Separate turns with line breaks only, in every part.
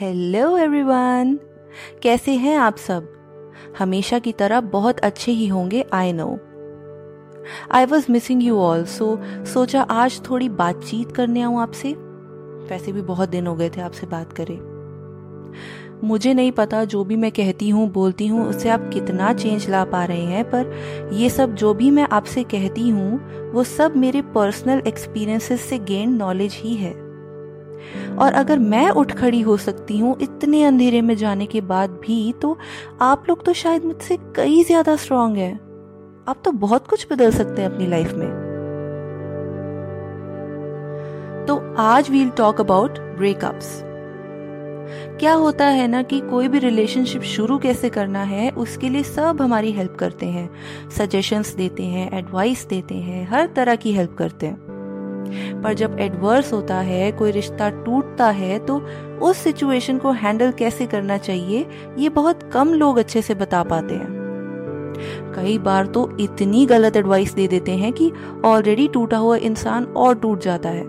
Hello everyone कैसे हैं आप सब? हमेशा की तरह बहुत अच्छे ही होंगे I know I was missing you all so सोचा आज थोड़ी बातचीत करने आऊँ आपसे। वैसे भी बहुत दिन हो गए थे आपसे बात करे। मुझे नहीं पता जो भी मैं कहती हूँ, बोलती हूँ, उससे आप कितना चेंज ला पा रहे हैं, पर ये सब जो भी मैं आपसे कहती हूँ, वो सब मेरे पर्सनल एक्सपीरियंसेस से गेन नॉलेज ही है। और अगर मैं उठ खड़ी हो सकती हूँ इतने अंधेरे में जाने के बाद भी तो आप लोग तो शायद मुझसे कई ज़्यादा स्ट्रांग हैं। आप तो बहुत कुछ बदल सकते हैं अपनी लाइफ में। तो आज वील टॉक अबाउट ब्रेकअप्स क्या होता है ना कि कोई भी रिलेशनशिप शुरू कैसे करना है, उसके लिए सब हमारी हेल्प करते हैं। सजेशंस देते हैं एडवाइस देते हैं, हर तरह की हेल्प करते हैं। पर जब एडवर्स होता है, कोई रिश्ता टूटता है तो उस सिचुएशन को हैंडल कैसे करना चाहिए, ये बहुत कम लोग अच्छे से बता पाते हैं। कई बार तो इतनी गलत एडवाइस दे देते हैं कि ऑलरेडी टूटा हुआ इंसान और टूट जाता है।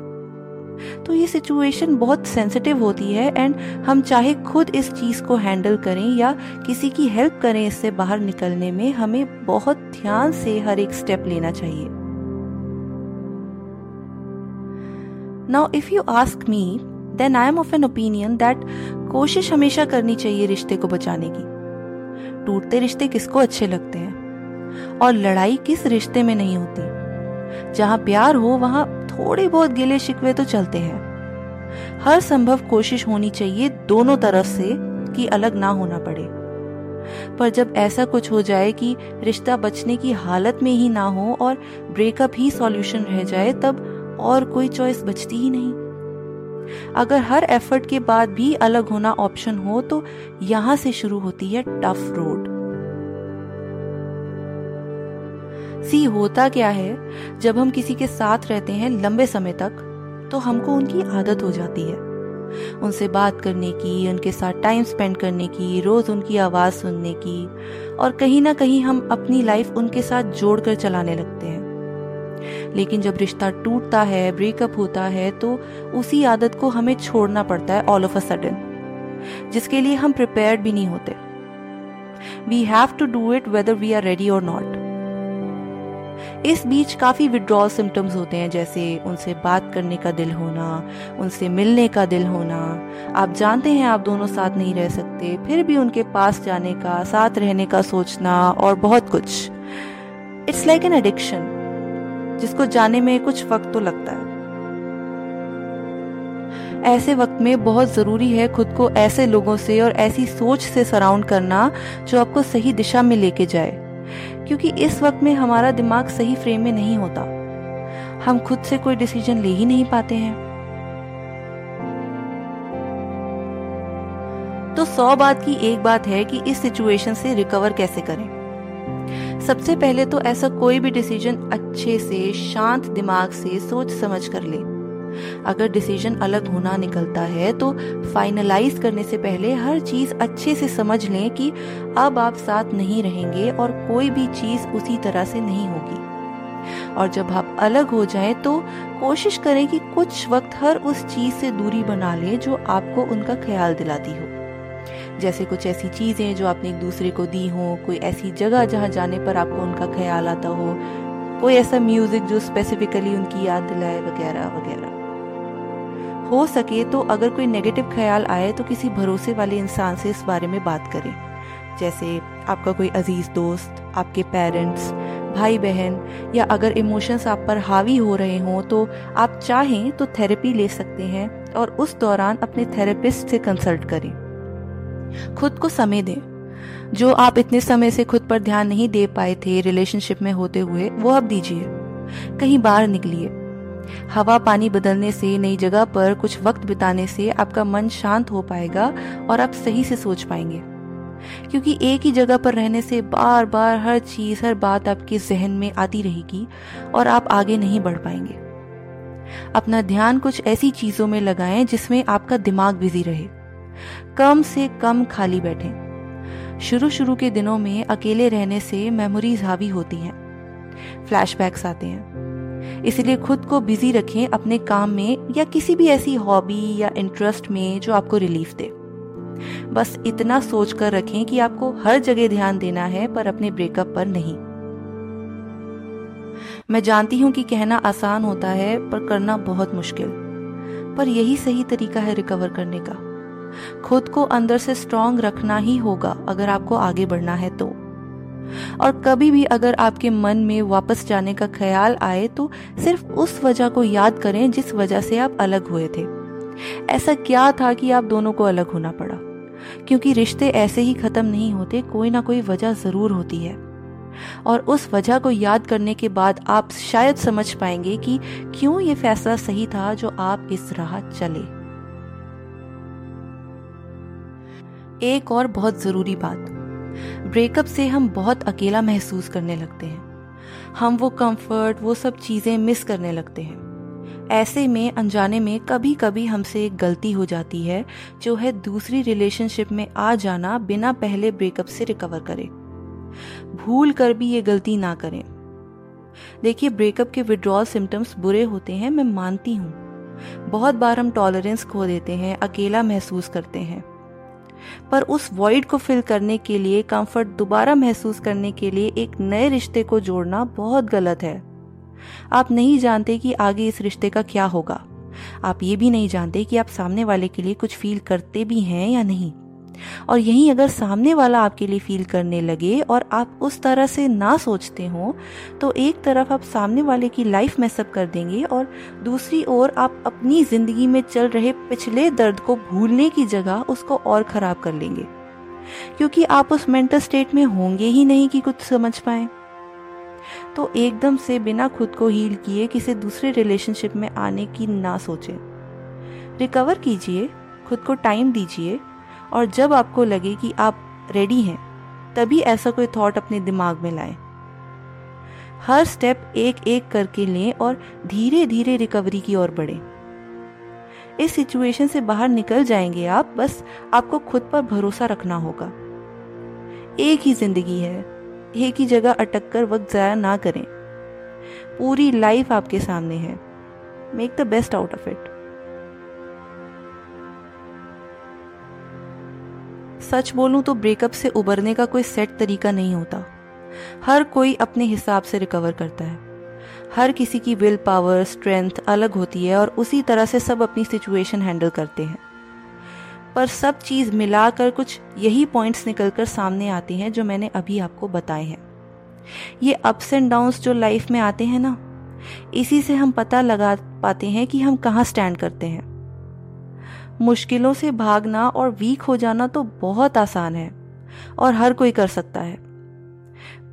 तो ये सिचुएशन बहुत सेंसिटिव होती है एंड हम चाहे खुद इस चीज़ को हैंडल करें या किसी की हेल्प करें इससे बाहर निकलने में, हमें बहुत ध्यान से हर एक स्टेप लेना चाहिए। Now if you ask me then I am of an opinion that कोशिश हमेशा करनी चाहिए रिश्ते को बचाने की। टूटते रिश्ते किसको अच्छे लगते हैं? और लड़ाई किस रिश्ते में नहीं होती? जहाँ प्यार हो, वहाँ थोड़े बहुत गिले शिकवे तो चलते हैं। हर संभव कोशिश होनी चाहिए दोनों तरफ़ से कि अलग ना होना पड़े। पर जब ऐसा कुछ हो जाए कि रिश्ता बचने की हालत में ही ना हो और ब्रेकअप ही सॉल्यूशन रह जाए, तब और कोई चॉइस बचती ही नहीं। अगर हर एफर्ट के बाद भी अलग होना ऑप्शन हो तो यहाँ से शुरू होती है टफ रोड सी होता क्या है? जब हम किसी के साथ रहते हैं लंबे समय तक तो हमको उनकी आदत हो जाती है। उनसे बात करने की, उनके साथ टाइम स्पेंड करने की, रोज उनकी आवाज़ सुनने की, और कहीं ना कहीं हम अपनी लाइफ उनके साथ जोड़कर चलाने लगते हैं। लेकिन जब रिश्ता टूटता है ब्रेकअप होता है तो उसी आदत को हमें छोड़ना पड़ता है ऑल ऑफ़ अ सडन जिसके लिए हम प्रिपेयर्ड भी नहीं होते। We have to do it whether we are ready और नॉट इस बीच काफ़ी विड्रॉल सिम्टम्स होते हैं, जैसे उनसे बात करने का दिल होना, उनसे मिलने का दिल होना। आप जानते हैं, आप दोनों साथ नहीं रह सकते, फिर भी उनके पास जाने का, साथ रहने का सोचना और बहुत कुछ। इट्स लाइक एन एडिक्शन जिसको जाने में कुछ वक्त तो लगता है। ऐसे वक्त में बहुत ज़रूरी है खुद को ऐसे लोगों से और ऐसी सोच से सराउंड करना जो आपको सही दिशा में लेके जाए। क्योंकि इस वक्त में हमारा दिमाग सही फ्रेम में नहीं होता। हम खुद से कोई डिसीज़न ले ही नहीं पाते हैं। तो सौ बात की एक बात है कि इस सिचुएशन से रिकवर कैसे करें? सबसे पहले तो ऐसा कोई भी डिसीज़न अच्छे से, शांत दिमाग से, सोच समझ कर ले। अगर डिसीज़न अलग होना निकलता है तो फाइनलाइज करने से पहले हर चीज़ अच्छे से समझ लें कि अब आप साथ नहीं रहेंगे और कोई भी चीज़ उसी तरह से नहीं होगी। और जब आप अलग हो जाएँ तो कोशिश करें कि कुछ वक्त हर उस चीज़ से दूरी बना लें जो आपको उनका ख्याल दिलाती हो। जैसे कुछ ऐसी चीज़ें जो आपने एक दूसरे को दी हो, कोई ऐसी जगह जहाँ जाने पर आपको उनका ख्याल आता हो, कोई ऐसा म्यूज़िक जो स्पेसिफिकली उनकी याद दिलाए वगैरह वगैरह। हो सके तो अगर कोई नेगेटिव ख्याल आए तो किसी भरोसे वाले इंसान से इस बारे में बात करें। जैसे आपका कोई अज़ीज़ दोस्त, आपके पेरेंट्स भाई बहन या अगर इमोशंस आप पर हावी हो रहे हों तो आप चाहें तो थेरेपी ले सकते हैं और उस दौरान अपने थेरेपिस्ट से कंसल्ट करें। खुद को समय दें। जो आप इतने समय से खुद पर ध्यान नहीं दे पाए थे रिलेशनशिप में होते हुए, वो अब दीजिए। कहीं बाहर निकलिए। हवा पानी बदलने से, नई जगह पर कुछ वक्त बिताने से आपका मन शांत हो पाएगा और आप सही से सोच पाएँगे। क्योंकि एक ही जगह पर रहने से बार बार हर चीज़, हर बात आपके जहन में आती रहेगी और आप आगे नहीं बढ़ पाएँगे। अपना ध्यान कुछ ऐसी चीज़ों में लगाएँ जिसमें आपका दिमाग बिज़ी रहे। कम से कम खाली बैठें। शुरू शुरू के दिनों में अकेले रहने से मेमोरीज हावी होती हैं। फ्लैशबैक्स आते हैं। इसलिए खुद को बिज़ी रखें अपने काम में या किसी भी ऐसी हॉबी या इंटरेस्ट में जो आपको रिलीफ दे। बस इतना सोच कर रखें कि आपको हर जगह ध्यान देना है पर अपने ब्रेकअप पर नहीं। मैं जानती हूँ कि कहना आसान होता है पर करना बहुत मुश्किल। पर यही सही तरीका है रिकवर करने का। खुद को अंदर से स्ट्रांग रखना ही होगा, अगर आपको आगे बढ़ना है तो। और कभी भी अगर आपके मन में वापस जाने का ख्याल आए तो सिर्फ़ उस वजह को याद करें जिस वजह से आप अलग हुए थे। ऐसा क्या था कि आप दोनों को अलग होना पड़ा? क्योंकि रिश्ते ऐसे ही खत्म नहीं होते, कोई ना कोई वजह ज़रूर होती है। और उस वजह को याद करने के बाद आप शायद समझ पाएँगे कि क्यों ये फैसला सही था जो आप इस राह चले। एक और बहुत ज़रूरी बात। ब्रेकअप से हम बहुत अकेला महसूस करने लगते हैं। हम वो कंफर्ट वो सब चीज़ें मिस करने लगते हैं। ऐसे में, अनजाने में कभी कभी हमसे एक गलती हो जाती है, जो है दूसरी रिलेशनशिप में आ जाना बिना पहले ब्रेकअप से रिकवर करे। भूल कर भी ये गलती ना करें। देखिए, ब्रेकअप के विड्रॉल सिम्टम्स बुरे होते हैं, मैं मानती हूँ। बहुत बार हम टॉलरेंस खो देते हैं, अकेला महसूस करते हैं। पर उस वॉइड को फिल करने के लिए कंफर्ट दोबारा महसूस करने के लिए एक नए रिश्ते को जोड़ना बहुत गलत है। आप नहीं जानते कि आगे इस रिश्ते का क्या होगा। आप ये भी नहीं जानते कि आप सामने वाले के लिए कुछ फील करते भी हैं या नहीं। और यहीं अगर सामने वाला आपके लिए फील करने लगे और आप उस तरह से ना सोचते हो तो एक तरफ़ आप सामने वाले की लाइफ मैसअप कर देंगे और दूसरी ओर आप अपनी ज़िंदगी में चल रहे पिछले दर्द को भूलने की जगह उसको और खराब कर लेंगे। क्योंकि आप उस मेंटल स्टेट में होंगे ही नहीं कि कुछ समझ पाए। तो एकदम से बिना खुद को हील किए किसी दूसरे रिलेशनशिप में आने की ना सोचें। रिकवर कीजिए, खुद को टाइम दीजिए और जब आपको लगे कि आप रेडी हैं, तभी ऐसा कोई थॉट अपने दिमाग में लाएँ। हर स्टेप एक एक करके लें और धीरे धीरे रिकवरी की ओर बढ़ें। इस सिचुएशन से बाहर निकल जाएँगे आप, बस आपको खुद पर भरोसा रखना होगा। एक ही ज़िंदगी है, एक ही जगह अटक कर वक्त ज़ाया ना करें। पूरी लाइफ आपके सामने है। Make the best out of it सच बोलूँ तो ब्रेकअप से उबरने का कोई सेट तरीका नहीं होता। हर कोई अपने हिसाब से रिकवर करता है। हर किसी की विल पावर स्ट्रेंथ अलग होती है और उसी तरह से सब अपनी सिचुएशन हैंडल करते हैं। पर सब चीज़ मिलाकर कुछ यही पॉइंट्स निकलकर सामने आते हैं जो मैंने अभी आपको बताए हैं। ये अप्स एंड डाउन्स जो लाइफ में आते हैं ना, इसी से हम पता लगा पाते हैं कि हम कहाँ स्टैंड करते हैं। मुश्किलों से भागना और वीक हो जाना तो बहुत आसान है और हर कोई कर सकता है।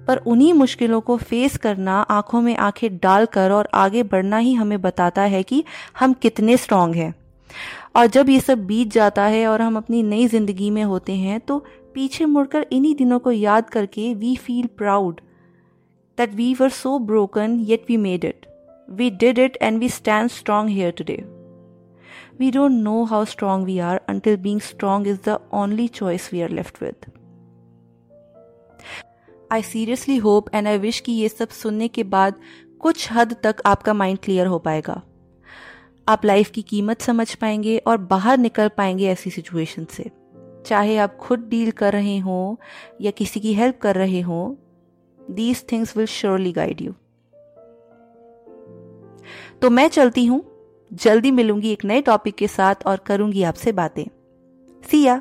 पर उन्हीं मुश्किलों को फेस करना आँखों में आँखें डालकर और आगे बढ़ना ही हमें बताता है कि हम कितने स्ट्रांग हैं। और जब ये सब बीत जाता है और हम अपनी नई ज़िंदगी में होते हैं तो पीछे मुड़कर इन्हीं दिनों को याद करके we feel proud that we were so broken yet we made it we did it and we stand strong here today We don't know how strong we are until being strong is the only choice we are left with. I seriously hope and I wish कि ये सब सुनने के बाद कुछ हद तक आपका माइंड क्लियर हो पाएगा। आप लाइफ की कीमत समझ पाएँगे और बाहर निकल पाएँगे ऐसी सिचुएशन से। चाहे आप खुद डील कर रहे हो या किसी की हेल्प कर रहे हो these things will surely guide you तो मैं चलती हूँ। जल्दी मिलूँगी एक नए टॉपिक के साथ और करूँगी आपसे बातें। सिया